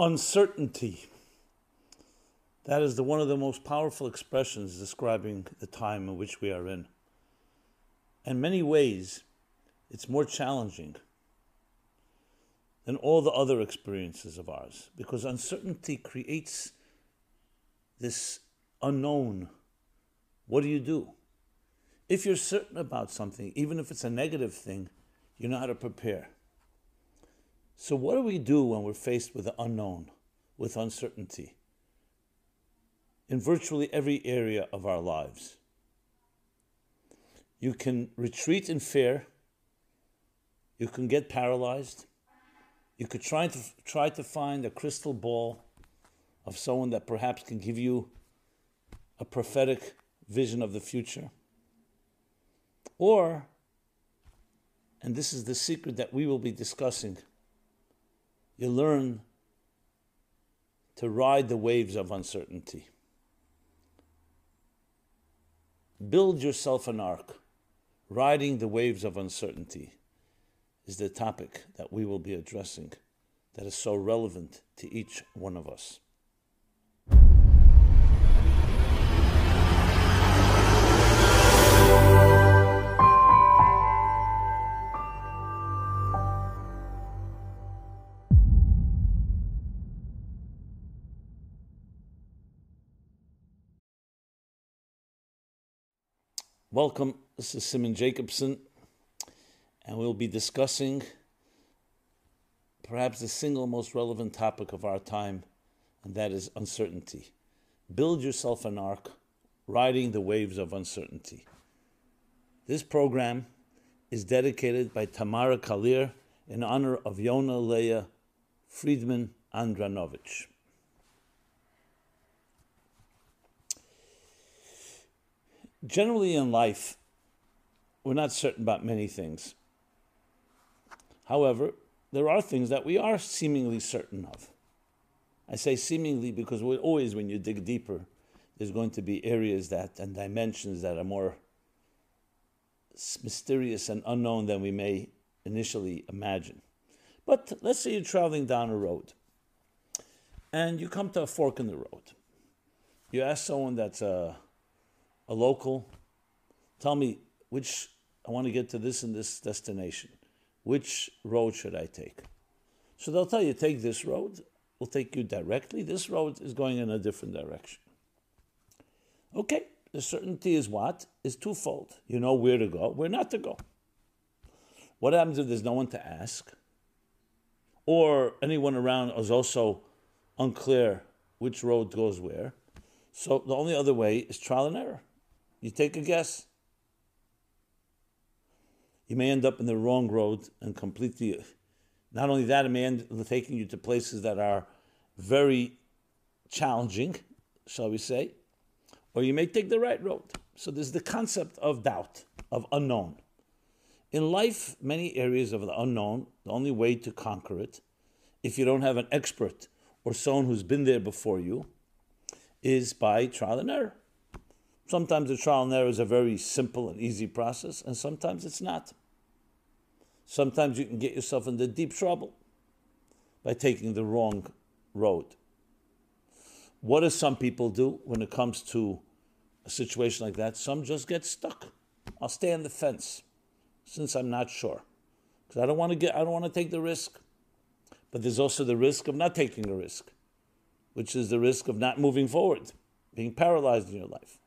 Uncertainty. That is the, one of the most powerful expressions describing the time in which we are in. In many ways, it's more challenging than all the other experiences of ours because uncertainty creates this unknown. What do you do? If you're certain about something, even if it's a negative thing, you know how to prepare. So, what do we do when we're faced with the unknown, with uncertainty? In virtually every area of our lives, you can retreat in fear, you can get paralyzed, you could try to, try to find a crystal ball of someone that perhaps can give you a prophetic vision of the future. Or, and this is the secret that we will be discussing, you learn to ride the waves of uncertainty. Build yourself an ark. Riding the waves of uncertainty is the topic that we will be addressing that is so relevant to each one of us. Welcome. This is Simon Jacobson, and we'll be discussing perhaps the single most relevant topic of our time, and that is uncertainty. Build yourself an ark, riding the waves of uncertainty. This program is dedicated by Tamara Kalir in honor of Yona Leah Friedman Andranovich. Generally in life, we're not certain about many things. However, there are things that we are seemingly certain of. I say seemingly because always, when you dig deeper, there's going to be areas that and dimensions that are more mysterious and unknown than we may initially imagine. But let's say you're traveling down a road and you come to a fork in the road. You ask someone that's a a local, tell me which I want to get to this and this destination. Which road should I take? So they'll tell you, take this road, will take you directly. This road is going in a different direction. Okay, the certainty is what? Is twofold. You know where to go, where not to go. What happens if there's no one to ask? Or anyone around is also unclear which road goes where. So the only other way is trial and error. You take a guess. You may end up in the wrong road and completely. Not only that, it may end up taking you to places that are very challenging, shall we say, or you may take the right road. So there's the concept of doubt, of unknown. In life, many areas of the unknown, the only way to conquer it, if you don't have an expert or someone who's been there before you, is by trial and error. Sometimes the trial and error is a very simple and easy process, and sometimes it's not. Sometimes you can get yourself into deep trouble by taking the wrong road. What do some people do when it comes to a situation like that? Some just get stuck. I'll stay on the fence since I'm not sure. Because I don't want to get I don't want to take the risk. But there's also the risk of not taking the risk, which is the risk of not moving forward, being paralyzed in your life.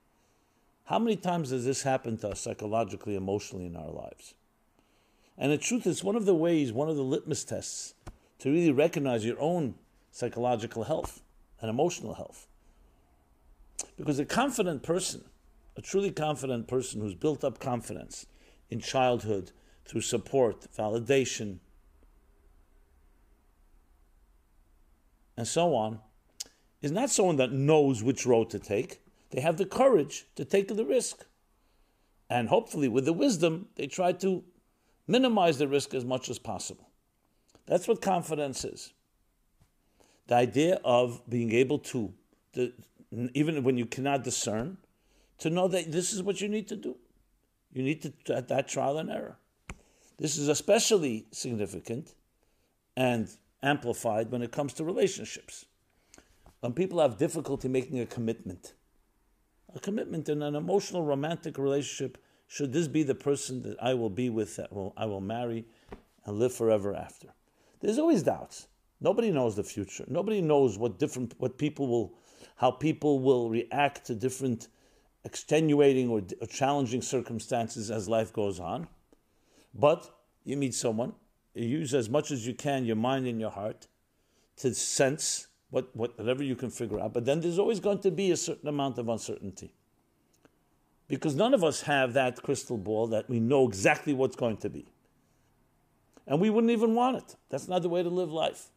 How many times does this happen to us psychologically, emotionally in our lives? And the truth is, one of the ways, one of the litmus tests to really recognize your own psychological health and emotional health. Because a confident person, a truly confident person who's built up confidence in childhood through support, validation, and so on, is not someone that knows which road to take they have the courage to take the risk. And hopefully, with the wisdom, they try to minimize the risk as much as possible. That's what confidence is. The idea of being able to, to even when you cannot discern, to know that this is what you need to do. You need to at that trial and error. This is especially significant and amplified when it comes to relationships. When people have difficulty making a commitment, a commitment in an emotional, romantic relationship, should this be the person that I will be with, that will, I will marry and live forever after? There's always doubts. Nobody knows the future. Nobody knows what different, what people will, how people will react to different extenuating or, or challenging circumstances as life goes on. But you meet someone, you use as much as you can your mind and your heart to sense what, whatever you can figure out. But then there's always going to be a certain amount of uncertainty. Because none of us have that crystal ball that we know exactly what's going to be. And we wouldn't even want it. That's not the way to live life.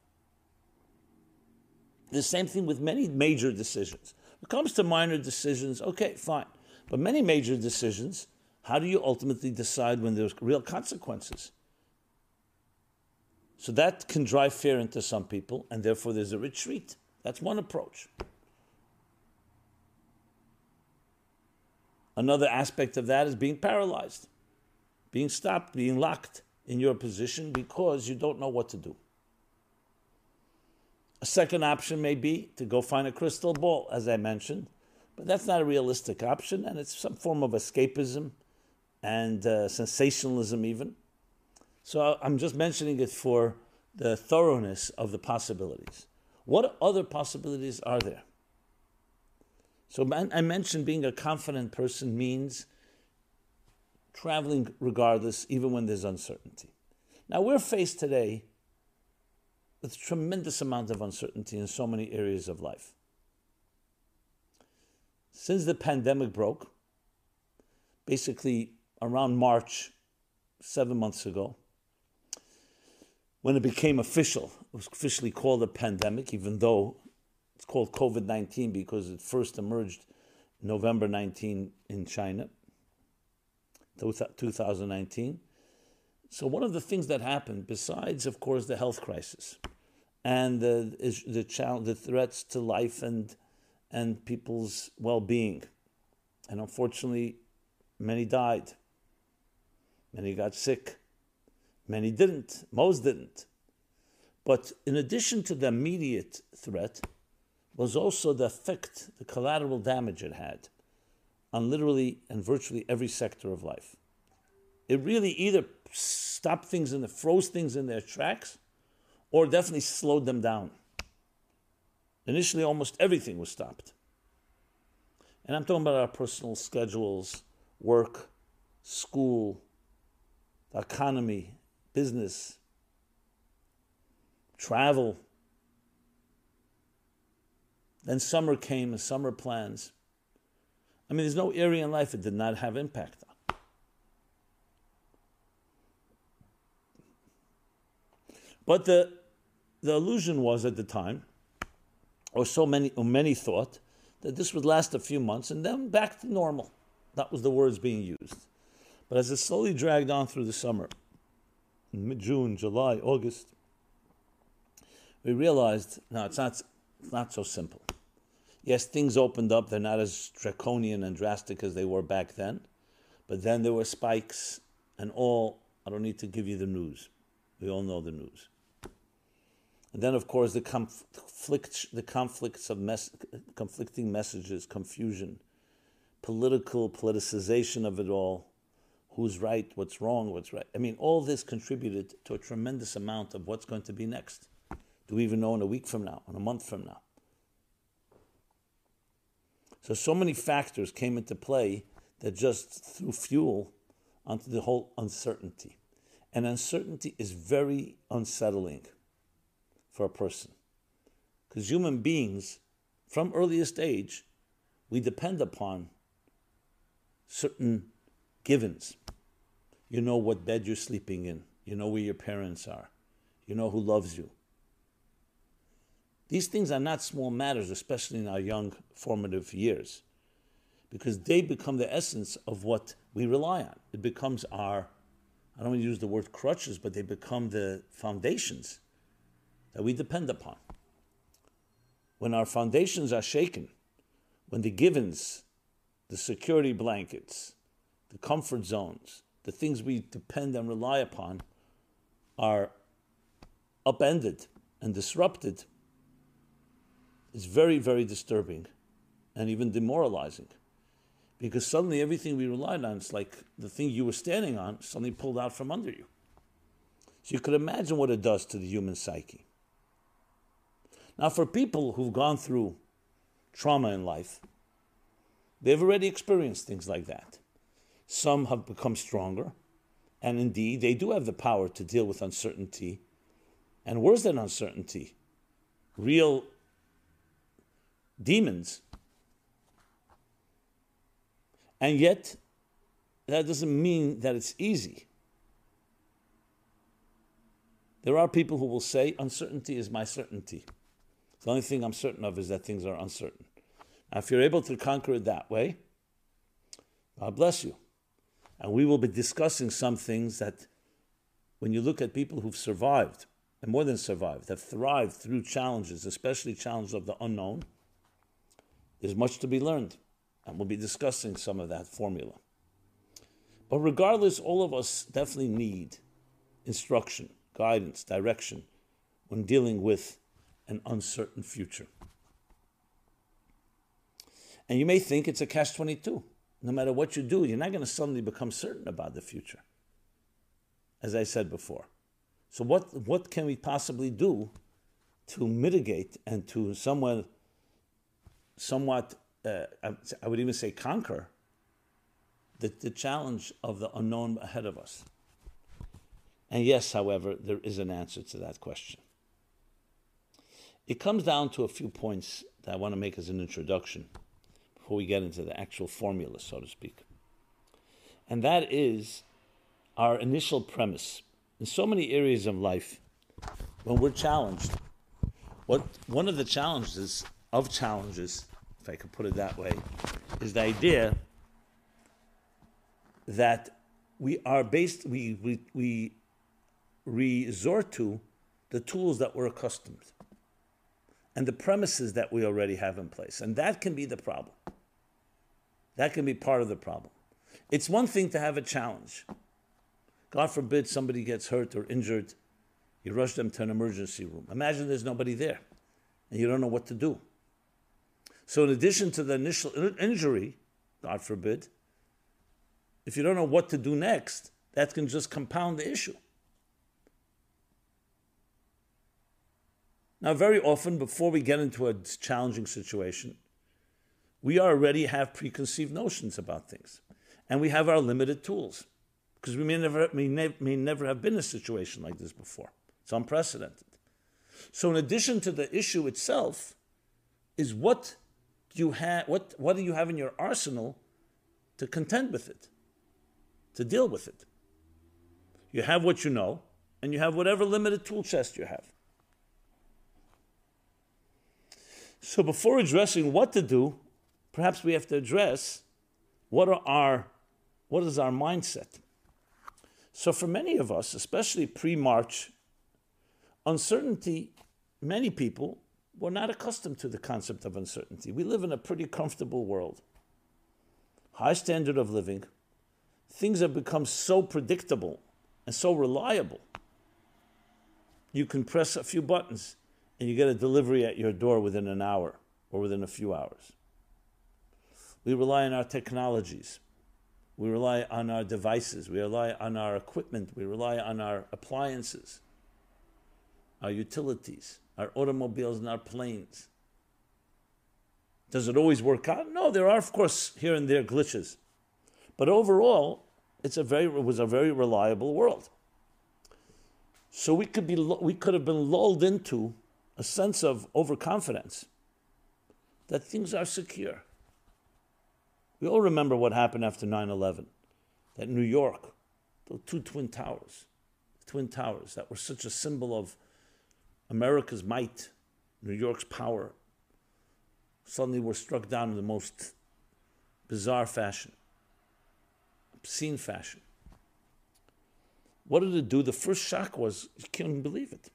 The same thing with many major decisions. When it comes to minor decisions, okay, fine. But many major decisions, how do you ultimately decide when there's real consequences? So that can drive fear into some people, and therefore there's a retreat. That's one approach. Another aspect of that is being paralyzed, being stopped, being locked in your position because you don't know what to do. A second option may be to go find a crystal ball, as I mentioned, but that's not a realistic option, and it's some form of escapism and uh, sensationalism, even. So I'm just mentioning it for the thoroughness of the possibilities. What other possibilities are there? So I mentioned being a confident person means traveling regardless, even when there's uncertainty. Now we're faced today with a tremendous amount of uncertainty in so many areas of life. Since the pandemic broke, basically around March, seven months ago, when it became official, it was officially called a pandemic, even though it's called COVID 19 because it first emerged November 19 in China, 2019. So one of the things that happened, besides, of course, the health crisis and the the, the threats to life and and people's well-being, and unfortunately, many died. Many got sick. Many didn't. Most didn't. But in addition to the immediate threat, was also the effect, the collateral damage it had on literally and virtually every sector of life. It really either stopped things and froze things in their tracks, or definitely slowed them down. Initially, almost everything was stopped. And I'm talking about our personal schedules, work, school, the economy, business, travel. Then summer came and summer plans. I mean, there's no area in life it did not have impact on. But the, the illusion was at the time, or so many, or many thought, that this would last a few months and then back to normal. That was the words being used. But as it slowly dragged on through the summer, June, July, August, we realized no, it's not, it's not so simple. Yes, things opened up. They're not as draconian and drastic as they were back then. But then there were spikes and all. I don't need to give you the news. We all know the news. And then, of course, the conflict, the conflicts of mes- conflicting messages, confusion, political politicization of it all, who's right, what's wrong, what's right. I mean, all this contributed to a tremendous amount of what's going to be next. Do we even know in a week from now, in a month from now? So, so many factors came into play that just threw fuel onto the whole uncertainty. And uncertainty is very unsettling for a person. Because human beings, from earliest age, we depend upon certain givens. You know what bed you're sleeping in. You know where your parents are. You know who loves you. These things are not small matters, especially in our young formative years, because they become the essence of what we rely on. It becomes our, I don't want to use the word crutches, but they become the foundations that we depend upon. When our foundations are shaken, when the givens, the security blankets, the comfort zones, the things we depend and rely upon are upended and disrupted is very, very disturbing and even demoralizing. Because suddenly everything we relied on, it's like the thing you were standing on suddenly pulled out from under you. So you could imagine what it does to the human psyche. Now, for people who've gone through trauma in life, they've already experienced things like that. Some have become stronger, and indeed, they do have the power to deal with uncertainty. And worse than uncertainty, real demons. And yet, that doesn't mean that it's easy. There are people who will say, uncertainty is my certainty. The only thing I'm certain of is that things are uncertain. Now, if you're able to conquer it that way, God bless you. And we will be discussing some things that, when you look at people who've survived, and more than survived, have thrived through challenges, especially challenges of the unknown, there's much to be learned. And we'll be discussing some of that formula. But regardless, all of us definitely need instruction, guidance, direction when dealing with an uncertain future. And you may think it's a catch 22 no matter what you do, you're not going to suddenly become certain about the future, as I said before. So, what, what can we possibly do to mitigate and to somewhat, somewhat uh, I would even say conquer the, the challenge of the unknown ahead of us? And yes, however, there is an answer to that question. It comes down to a few points that I want to make as an introduction before we get into the actual formula, so to speak. And that is our initial premise. In so many areas of life, when we're challenged, what one of the challenges of challenges, if I could put it that way, is the idea that we are based we, we, we resort to the tools that we're accustomed and the premises that we already have in place. And that can be the problem. That can be part of the problem. It's one thing to have a challenge. God forbid somebody gets hurt or injured, you rush them to an emergency room. Imagine there's nobody there and you don't know what to do. So, in addition to the initial injury, God forbid, if you don't know what to do next, that can just compound the issue. Now, very often, before we get into a challenging situation, we already have preconceived notions about things. And we have our limited tools because we may never, may, ne- may never have been in a situation like this before. It's unprecedented. So, in addition to the issue itself, is what do you have? What what do you have in your arsenal to contend with it, to deal with it? You have what you know, and you have whatever limited tool chest you have. So, before addressing what to do, perhaps we have to address what are our what is our mindset. So for many of us, especially pre-March, uncertainty, many people were not accustomed to the concept of uncertainty. We live in a pretty comfortable world. High standard of living. Things have become so predictable and so reliable. You can press a few buttons and you get a delivery at your door within an hour or within a few hours. We rely on our technologies. We rely on our devices. We rely on our equipment. We rely on our appliances, our utilities, our automobiles and our planes. Does it always work out? No, there are, of course, here and there glitches. But overall, it's a very, it was a very reliable world. So we could, be, we could have been lulled into a sense of overconfidence that things are secure. We all remember what happened after 9 11. That New York, the two Twin Towers, Twin Towers that were such a symbol of America's might, New York's power, suddenly were struck down in the most bizarre fashion, obscene fashion. What did it do? The first shock was you couldn't believe it.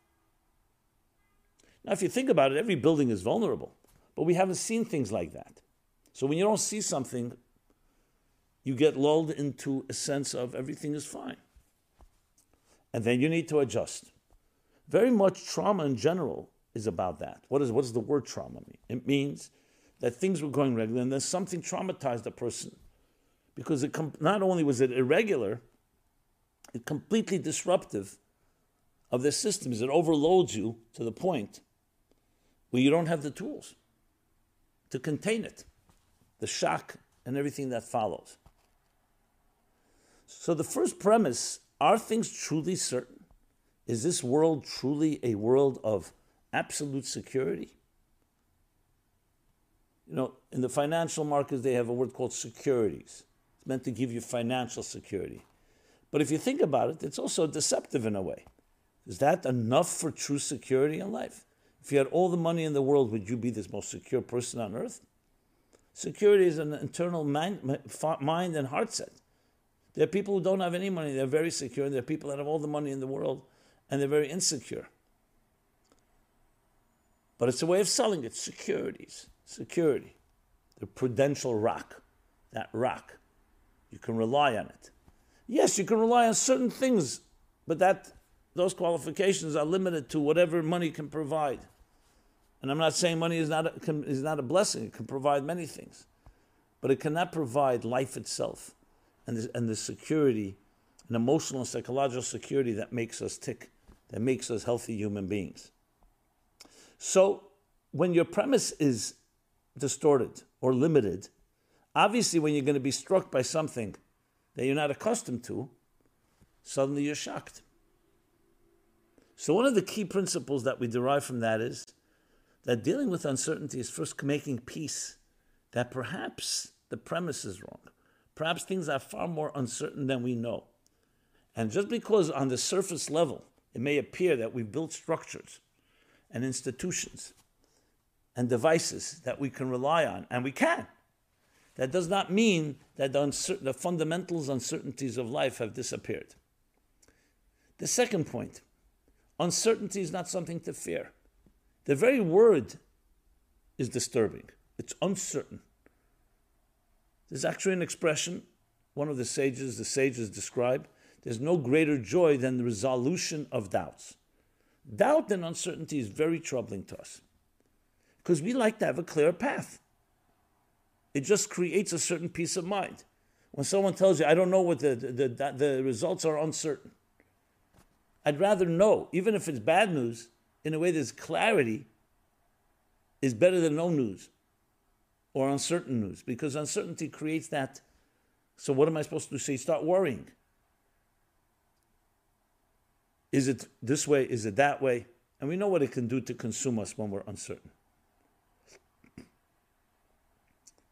Now, if you think about it, every building is vulnerable, but we haven't seen things like that. So when you don't see something, you get lulled into a sense of everything is fine. And then you need to adjust. very much trauma in general is about that. What, is, what does the word trauma mean? It means that things were going regular and then something traumatized the person. Because it com- not only was it irregular, it completely disruptive of the systems. It overloads you to the point where you don't have the tools to contain it, the shock and everything that follows. So the first premise are things truly certain? Is this world truly a world of absolute security? You know, in the financial markets, they have a word called securities. It's meant to give you financial security. But if you think about it, it's also deceptive in a way. Is that enough for true security in life? If you had all the money in the world, would you be the most secure person on earth? Security is an internal mind, mind and heart set. There are people who don't have any money, they're very secure. And there are people that have all the money in the world and they're very insecure. But it's a way of selling it securities, security. The prudential rock, that rock. You can rely on it. Yes, you can rely on certain things, but that those qualifications are limited to whatever money can provide. And I'm not saying money is not a, is not a blessing; it can provide many things, but it cannot provide life itself and the, and the security, an emotional and psychological security that makes us tick, that makes us healthy human beings. So, when your premise is distorted or limited, obviously, when you're going to be struck by something that you're not accustomed to, suddenly you're shocked. So, one of the key principles that we derive from that is that dealing with uncertainty is first making peace that perhaps the premise is wrong. Perhaps things are far more uncertain than we know. And just because on the surface level it may appear that we've built structures and institutions and devices that we can rely on, and we can, that does not mean that the, uncer- the fundamentals uncertainties of life have disappeared. The second point uncertainty is not something to fear. The very word is disturbing, it's uncertain. There's actually an expression, one of the sages, the sages describe, there's no greater joy than the resolution of doubts. Doubt and uncertainty is very troubling to us because we like to have a clear path. It just creates a certain peace of mind. When someone tells you, I don't know what the, the, the, the results are uncertain, I'd rather know, even if it's bad news, in a way there's clarity, is better than no news or uncertain news because uncertainty creates that. So, what am I supposed to say? Start worrying. Is it this way? Is it that way? And we know what it can do to consume us when we're uncertain.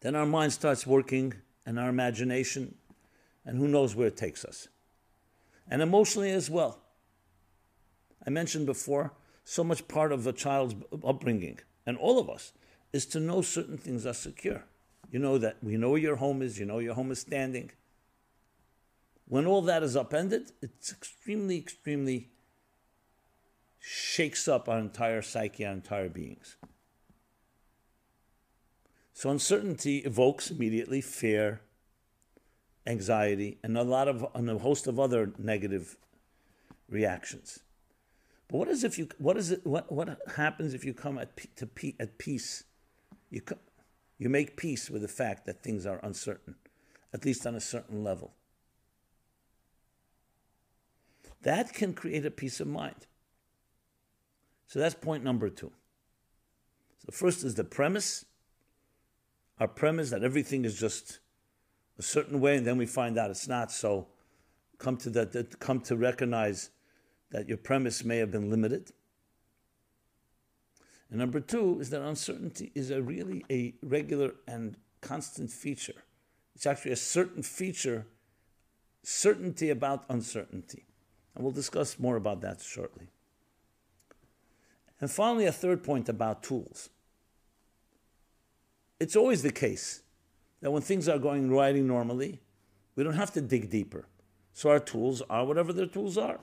Then our mind starts working and our imagination, and who knows where it takes us. And emotionally as well. I mentioned before, so much part of a child's upbringing, and all of us, is to know certain things are secure. You know that we know your home is, you know your home is standing. When all that is upended, it's extremely, extremely shakes up our entire psyche, our entire beings. So uncertainty evokes immediately fear, anxiety, and a lot of and a host of other negative reactions. But what is if you what is it what what happens if you come at to at peace? You come, you make peace with the fact that things are uncertain, at least on a certain level. That can create a peace of mind. So that's point number two. So first is the premise our premise that everything is just a certain way, and then we find out it's not. So come to that, come to recognize that your premise may have been limited. And number two is that uncertainty is a really a regular and constant feature. It's actually a certain feature, certainty about uncertainty. And we'll discuss more about that shortly. And finally, a third point about tools it's always the case that when things are going riding normally, we don't have to dig deeper. So our tools are whatever their tools are.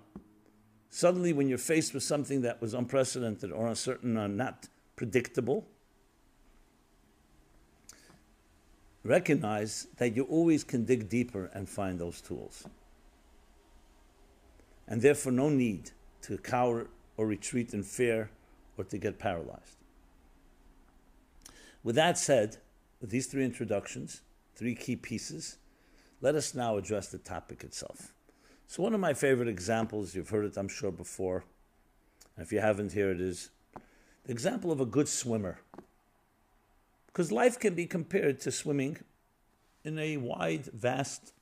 Suddenly, when you're faced with something that was unprecedented or uncertain or not predictable, recognize that you always can dig deeper and find those tools. And therefore, no need to cower or retreat in fear or to get paralyzed. With that said, with these three introductions, three key pieces, let us now address the topic itself. So, one of my favorite examples, you've heard it, I'm sure, before, if you haven't, here it is the example of a good swimmer. Because life can be compared to swimming in a wide, vast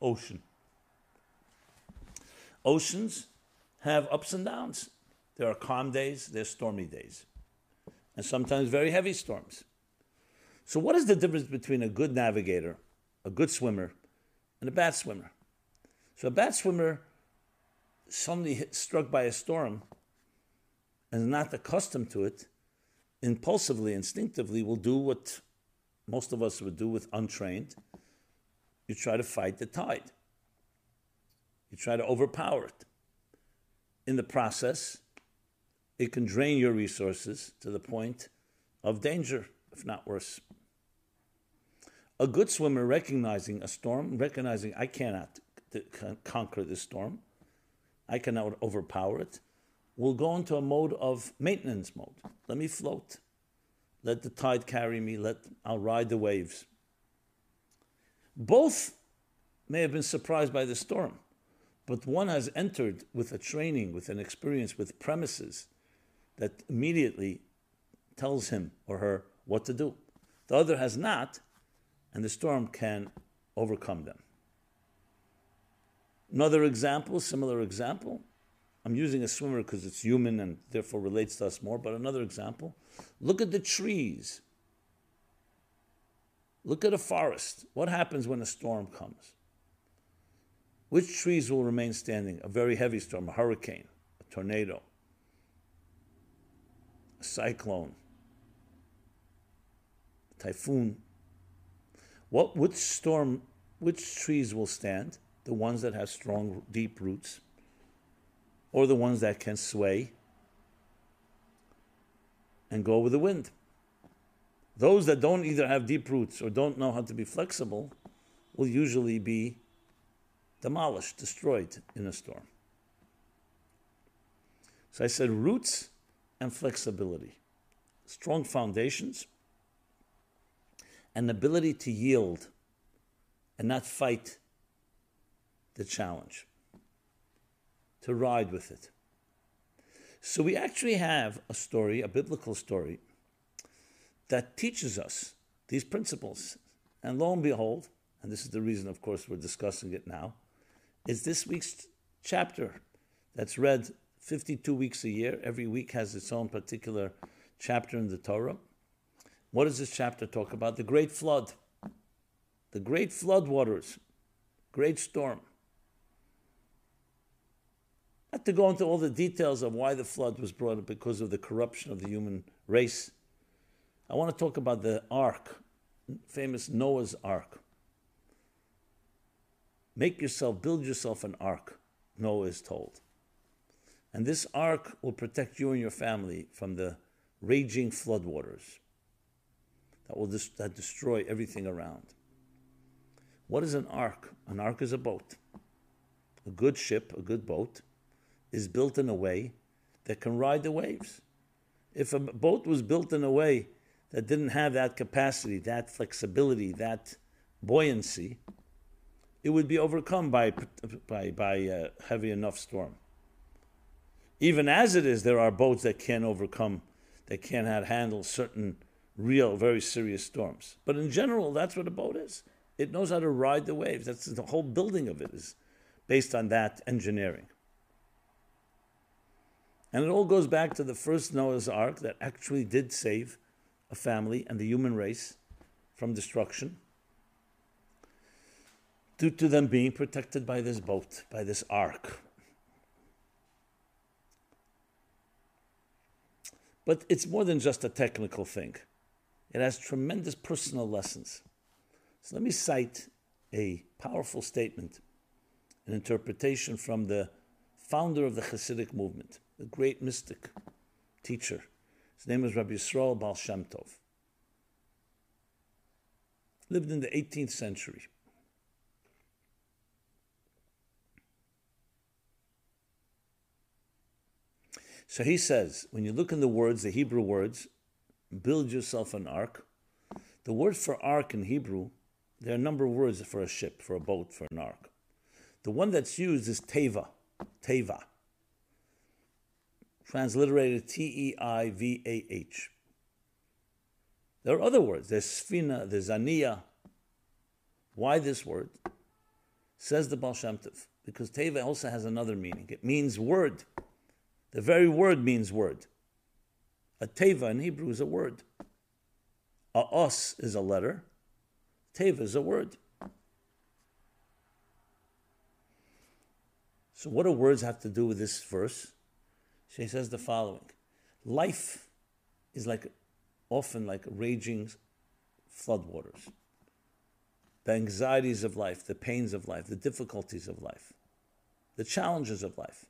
ocean. Oceans have ups and downs. There are calm days, there's stormy days, and sometimes very heavy storms. So, what is the difference between a good navigator, a good swimmer, and a bad swimmer? So, a bad swimmer, suddenly hit, struck by a storm and not accustomed to it, impulsively, instinctively will do what most of us would do with untrained. You try to fight the tide. You try to overpower it. In the process, it can drain your resources to the point of danger, if not worse. A good swimmer recognizing a storm, recognizing I cannot conquer this storm, I cannot overpower it, We'll go into a mode of maintenance mode. Let me float. Let the tide carry me. Let I'll ride the waves. Both may have been surprised by the storm, but one has entered with a training, with an experience, with premises that immediately tells him or her what to do. The other has not, and the storm can overcome them. Another example, similar example, I'm using a swimmer because it's human and therefore relates to us more, but another example, look at the trees. Look at a forest. What happens when a storm comes? Which trees will remain standing? A very heavy storm, a hurricane, a tornado, a cyclone, a typhoon. What which storm which trees will stand? The ones that have strong deep roots or the ones that can sway and go with the wind. Those that don't either have deep roots or don't know how to be flexible will usually be demolished, destroyed in a storm. So I said roots and flexibility, strong foundations, and ability to yield and not fight the challenge to ride with it. So we actually have a story, a biblical story, that teaches us these principles. And lo and behold, and this is the reason, of course, we're discussing it now, is this week's chapter that's read 52 weeks a year. Every week has its own particular chapter in the Torah. What does this chapter talk about? The great flood, the great flood waters, great storm. Not to go into all the details of why the flood was brought up because of the corruption of the human race. I want to talk about the ark, famous Noah's ark. Make yourself, build yourself an ark, Noah is told. And this ark will protect you and your family from the raging floodwaters that will dis- that destroy everything around. What is an ark? An ark is a boat. A good ship, a good boat, is built in a way that can ride the waves. If a boat was built in a way that didn't have that capacity, that flexibility, that buoyancy, it would be overcome by, by, by a heavy enough storm. Even as it is, there are boats that can't overcome, that cannot handle certain real, very serious storms. But in general, that's what a boat is. It knows how to ride the waves. That's the whole building of it is based on that engineering. And it all goes back to the first Noah's Ark that actually did save a family and the human race from destruction due to them being protected by this boat, by this ark. But it's more than just a technical thing. It has tremendous personal lessons. So let me cite a powerful statement, an interpretation from the founder of the Hasidic movement a great mystic, teacher. His name was Rabbi Yisrael Baal Shem Tov. Lived in the 18th century. So he says, when you look in the words, the Hebrew words, build yourself an ark. The word for ark in Hebrew, there are a number of words for a ship, for a boat, for an ark. The one that's used is teva, teva, transliterated T E I V A H. There are other words. There's sfina, there's ania. Why this word? Says the Baal Shem Tov, because teva also has another meaning. It means word. The very word means word. A teva in Hebrew is a word. A os is a letter. Teva is a word. So, what do words have to do with this verse? She says the following Life is like often like raging floodwaters. The anxieties of life, the pains of life, the difficulties of life, the challenges of life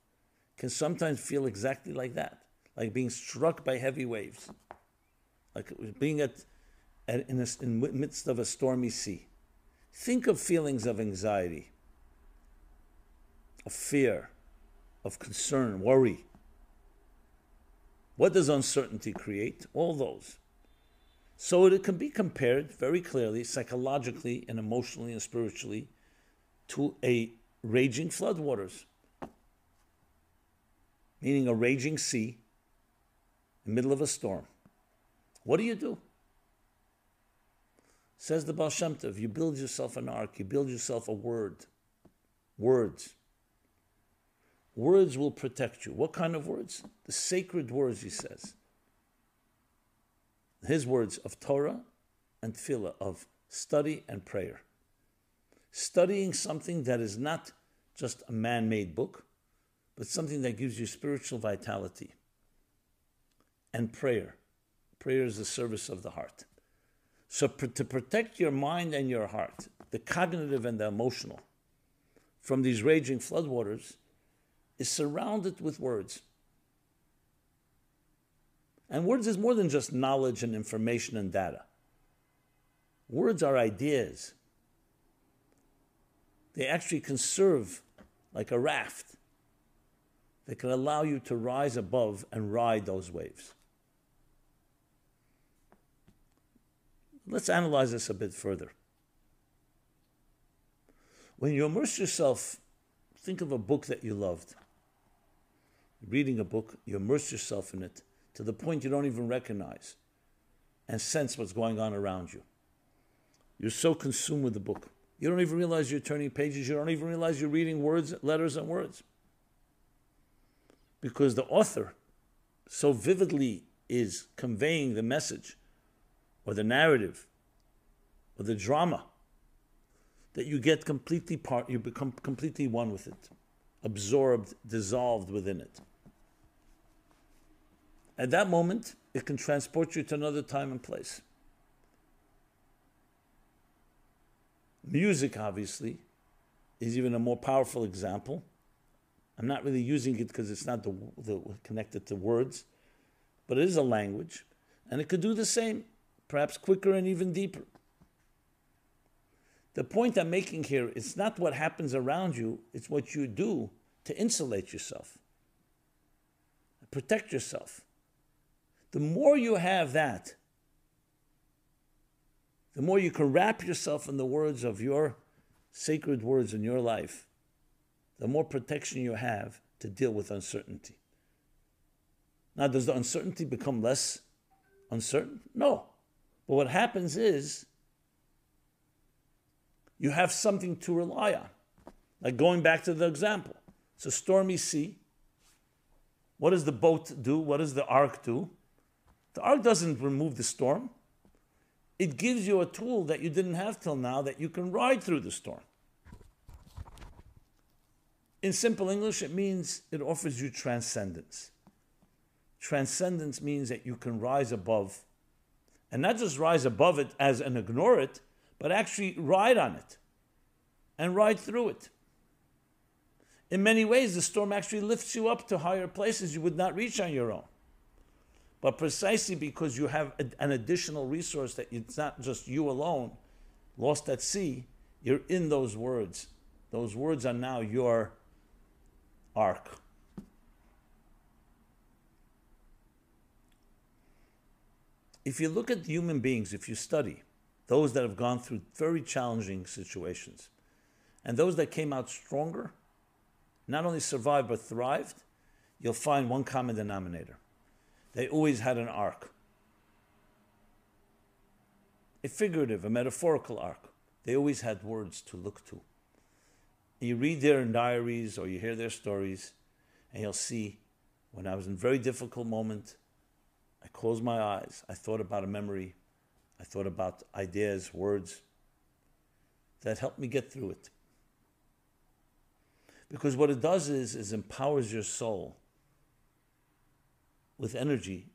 can sometimes feel exactly like that, like being struck by heavy waves, like being at, at in, the in midst of a stormy sea. Think of feelings of anxiety, of fear, of concern, worry. What does uncertainty create? All those. So it can be compared very clearly, psychologically and emotionally and spiritually, to a raging floodwaters meaning a raging sea, in the middle of a storm. What do you do? Says the Baal Shem Tov, you build yourself an ark, you build yourself a word. Words. Words will protect you. What kind of words? The sacred words, he says. His words of Torah and Tefillah, of study and prayer. Studying something that is not just a man made book, but something that gives you spiritual vitality. And prayer. Prayer is the service of the heart. So, to protect your mind and your heart, the cognitive and the emotional, from these raging floodwaters, is surrounded with words. And words is more than just knowledge and information and data. Words are ideas. They actually can serve like a raft that can allow you to rise above and ride those waves. Let's analyze this a bit further. When you immerse yourself, think of a book that you loved. Reading a book, you immerse yourself in it to the point you don't even recognize and sense what's going on around you. You're so consumed with the book. You don't even realize you're turning pages. You don't even realize you're reading words, letters, and words because the author so vividly is conveying the message or the narrative or the drama that you get completely part you become completely one with it absorbed dissolved within it at that moment it can transport you to another time and place music obviously is even a more powerful example I'm not really using it because it's not the, the, connected to words, but it is a language, and it could do the same, perhaps quicker and even deeper. The point I'm making here is not what happens around you, it's what you do to insulate yourself, protect yourself. The more you have that, the more you can wrap yourself in the words of your sacred words in your life, the more protection you have to deal with uncertainty. Now, does the uncertainty become less uncertain? No. But what happens is you have something to rely on. Like going back to the example. It's a stormy sea. What does the boat do? What does the ark do? The ark doesn't remove the storm. It gives you a tool that you didn't have till now that you can ride through the storm. In simple English, it means it offers you transcendence. Transcendence means that you can rise above, and not just rise above it as and ignore it, but actually ride on it and ride through it. In many ways, the storm actually lifts you up to higher places you would not reach on your own. But precisely because you have a, an additional resource that it's not just you alone, lost at sea, you're in those words. Those words are now your ark. If you look at human beings, if you study those that have gone through very challenging situations, and those that came out stronger, not only survived but thrived, you'll find one common denominator. They always had an ark, a figurative, a metaphorical ark. They always had words to look to. You read their diaries or you hear their stories, and you'll see when I was in a very difficult moment, I closed my eyes. I thought about a memory. I thought about ideas, words that helped me get through it. Because what it does is, is empowers your soul with energy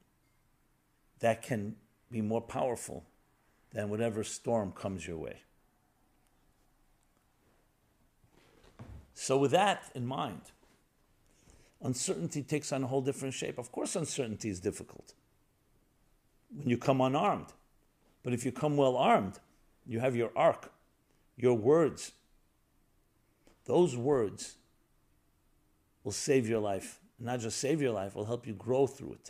that can be more powerful than whatever storm comes your way. So, with that in mind, uncertainty takes on a whole different shape. Of course, uncertainty is difficult when you come unarmed. But if you come well armed, you have your ark, your words. Those words will save your life. Not just save your life, will help you grow through it.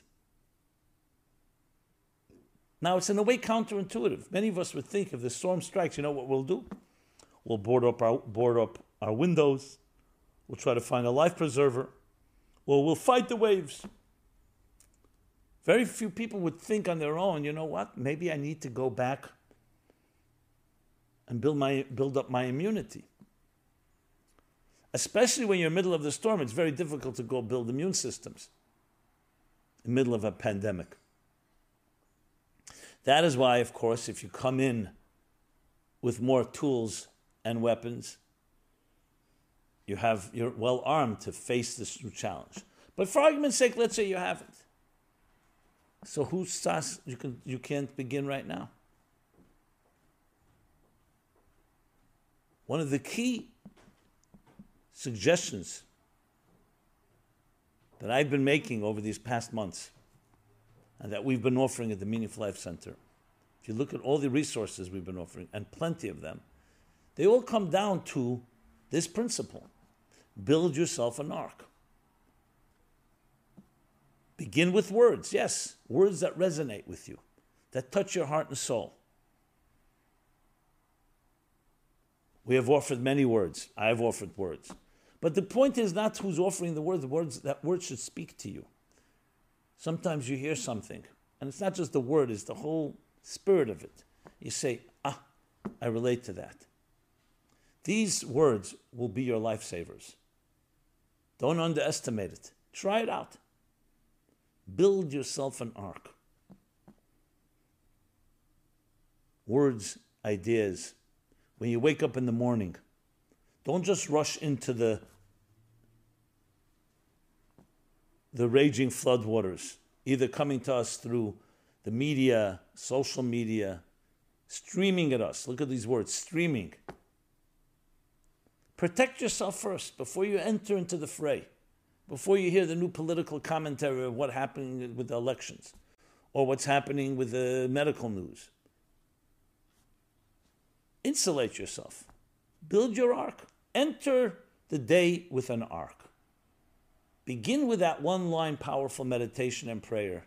Now, it's in a way counterintuitive. Many of us would think if the storm strikes, you know what we'll do? We'll board up our, board up our windows. We'll try to find a life preserver. Well, we'll fight the waves. Very few people would think on their own, you know what? Maybe I need to go back and build, my, build up my immunity. Especially when you're in the middle of the storm, it's very difficult to go build immune systems in the middle of a pandemic. That is why, of course, if you come in with more tools and weapons, you have you're well armed to face this new challenge. But for argument's sake, let's say you haven't. So who's says you can you can't begin right now? One of the key suggestions that I've been making over these past months and that we've been offering at the Meaningful Life Center, if you look at all the resources we've been offering, and plenty of them, they all come down to this principle build yourself an ark. Begin with words, yes, words that resonate with you, that touch your heart and soul. We have offered many words. I have offered words. But the point is not who's offering the words, the words that word should speak to you. Sometimes you hear something, and it's not just the word, it's the whole spirit of it. You say, Ah, I relate to that. These words will be your lifesavers. Don't underestimate it. Try it out. Build yourself an ark. Words, ideas. When you wake up in the morning, don't just rush into the the raging floodwaters, either coming to us through the media, social media, streaming at us. Look at these words streaming. Protect yourself first before you enter into the fray, before you hear the new political commentary of what happening with the elections or what's happening with the medical news. Insulate yourself. Build your ark. Enter the day with an ark. Begin with that one line powerful meditation and prayer.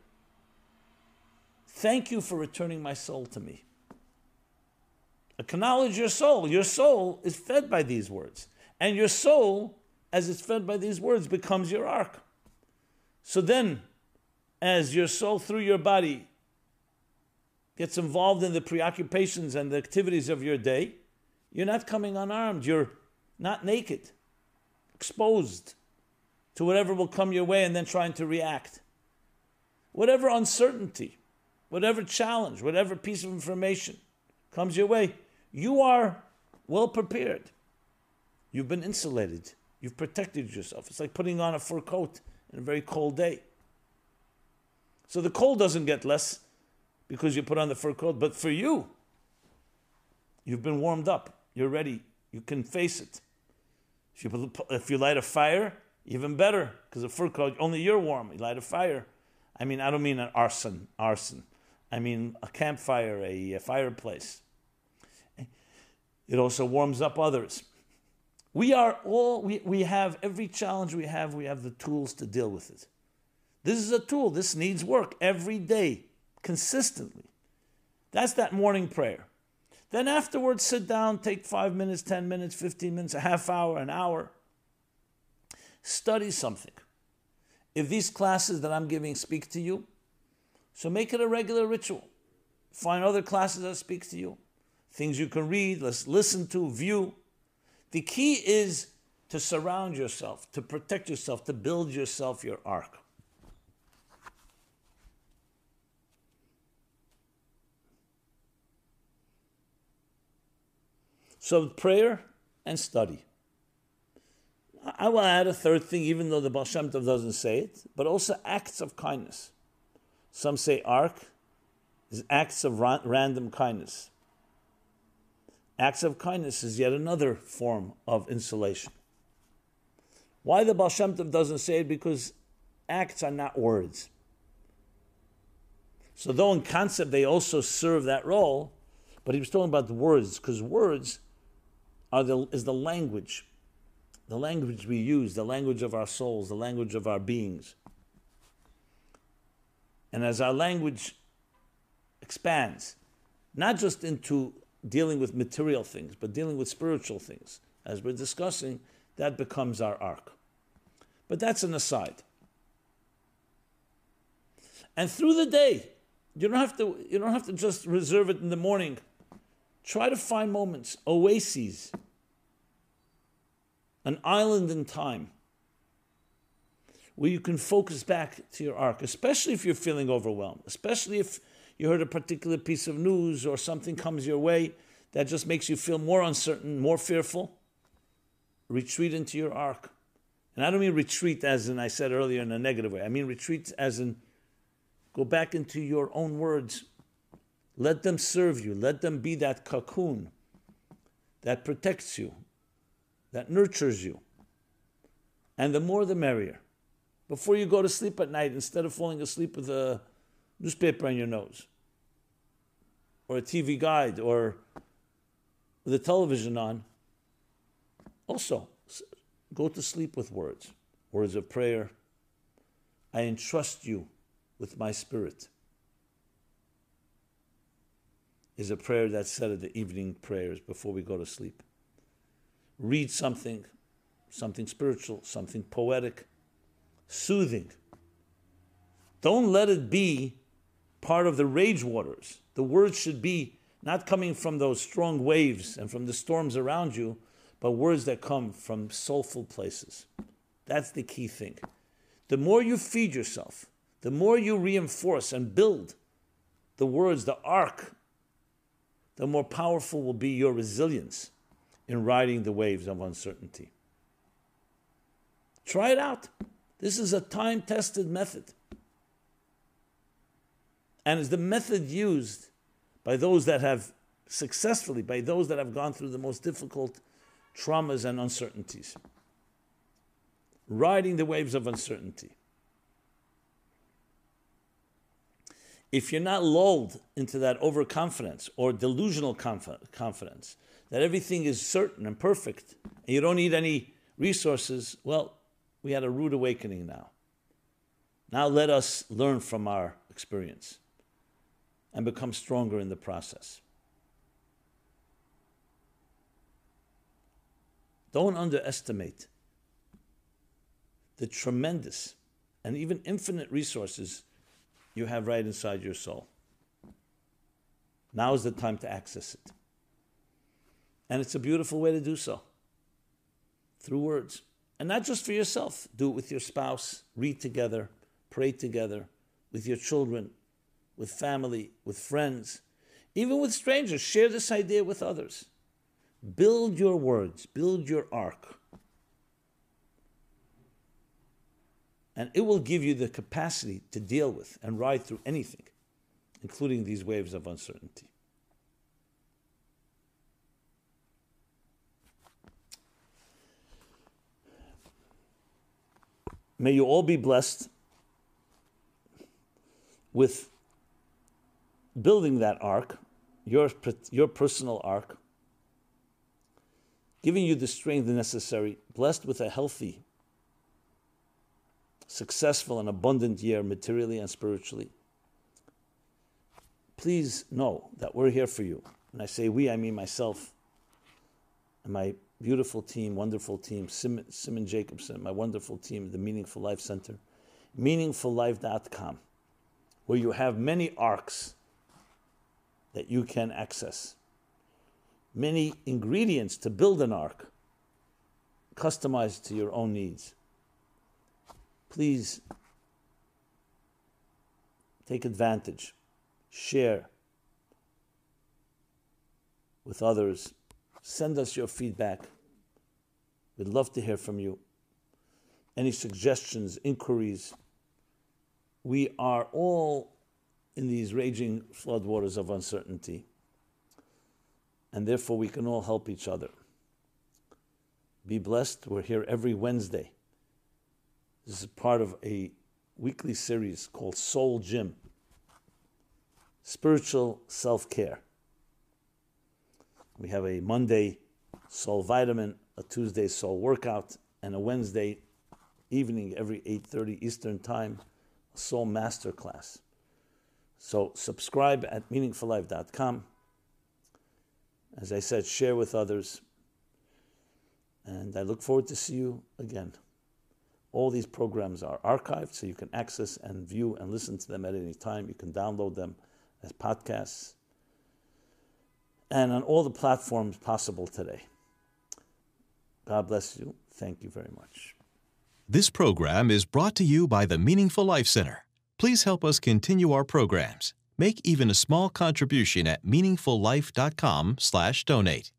Thank you for returning my soul to me. Acknowledge your soul. Your soul is fed by these words. And your soul, as it's fed by these words, becomes your ark. So then, as your soul through your body gets involved in the preoccupations and the activities of your day, you're not coming unarmed. You're not naked, exposed to whatever will come your way and then trying to react. Whatever uncertainty, whatever challenge, whatever piece of information comes your way, you are well prepared. You've been insulated. You've protected yourself. It's like putting on a fur coat in a very cold day. So the cold doesn't get less because you put on the fur coat, but for you, you've been warmed up. You're ready. You can face it. If you, if you light a fire, even better, because a fur coat, only you're warm. You light a fire. I mean, I don't mean an arson, arson. I mean a campfire, a, a fireplace. It also warms up others. We are all, we, we have every challenge we have, we have the tools to deal with it. This is a tool, this needs work every day. consistently. That's that morning prayer. Then afterwards, sit down, take five minutes, 10 minutes, 15 minutes, a half hour, an hour. Study something. If these classes that I'm giving speak to you, so make it a regular ritual. Find other classes that speak to you, things you can read, listen to, view. The key is to surround yourself, to protect yourself, to build yourself your ark. So prayer and study. I will add a third thing, even though the Baal Shem Tov doesn't say it, but also acts of kindness. Some say ark is acts of ra- random kindness. Acts of kindness is yet another form of insulation. Why the Baal Shem Tov doesn't say it? Because acts are not words. So though in concept they also serve that role, but he was talking about the words, because words are the, is the language, the language we use, the language of our souls, the language of our beings. And as our language expands, not just into dealing with material things, but dealing with spiritual things, as we're discussing, that becomes our ark. But that's an aside. And through the day, you don't have to you don't have to just reserve it in the morning Try to find moments, oases, an island in time where you can focus back to your ark, especially if you're feeling overwhelmed, especially if you heard a particular piece of news or something comes your way that just makes you feel more uncertain, more fearful. Retreat into your ark. And I don't mean retreat as in I said earlier in a negative way. I mean retreat as in go back into your own words, let them serve you. Let them be that cocoon that protects you, that nurtures you. And the more the merrier. Before you go to sleep at night, instead of falling asleep with a newspaper on your nose, or a TV guide, or the television on, also go to sleep with words, words of prayer. I entrust you with my spirit is a prayer that's said at the evening prayers before we go to sleep. Read something, something spiritual, something poetic, soothing. Don't let it be part of the rage waters. The words should be not coming from those strong waves and from the storms around you, but words that come from soulful places. That's the key thing. The more you feed yourself, the more you reinforce and build the words, the ark the more powerful will be your resilience in riding the waves of uncertainty. Try it out. This is a time tested method. And it's the method used by those that have successfully, by those that have gone through the most difficult traumas and uncertainties. Riding the waves of uncertainty. If you're not lulled into that overconfidence or delusional confidence that everything is certain and perfect and you don't need any resources, well, we had a rude awakening now. Now let us learn from our experience and become stronger in the process. Don't underestimate the tremendous and even infinite resources you have right inside your soul. Now is the time to access it. And it's a beautiful way to do so through words. And not just for yourself, do it with your spouse, read together, pray together, with your children, with family, with friends, even with strangers. Share this idea with others. Build your words, build your ark. And it will give you the capacity to deal with and ride through anything, including these waves of uncertainty. May you all be blessed with building that ark, your, your personal ark, giving you the strength necessary, blessed with a healthy successful and abundant year materially and spiritually. please know that we're here for you. When I say we, I mean myself and my beautiful team, wonderful team, Simon, Simon Jacobson, my wonderful team, the Meaningful Life Center, meaningfullife.com, where you have many arks that you can access, many ingredients to build an ark, customized to your own needs. Please take advantage, share with others Send us your feedback. We'd love to hear from you. Any suggestions, inquiries. We are all in these raging floodwaters of uncertainty, and therefore we can all help each other. Be blessed. We're here every Wednesday. This is part of a weekly series called Soul Gym Spiritual Self Care. We have a Monday soul vitamin, a Tuesday soul workout, and a Wednesday evening every 8:30 Eastern Time, soul master class. So subscribe at meaningfullife.com. As I said, share with others. And I look forward to see you again. All these programs are archived, so you can access and view and listen to them at any time. You can download them as podcasts and on all the platforms possible today. God bless you. Thank you very much. This program is brought to you by the Meaningful Life Center. Please help us continue our programs. Make even a small contribution at meaningfullife.com/donate.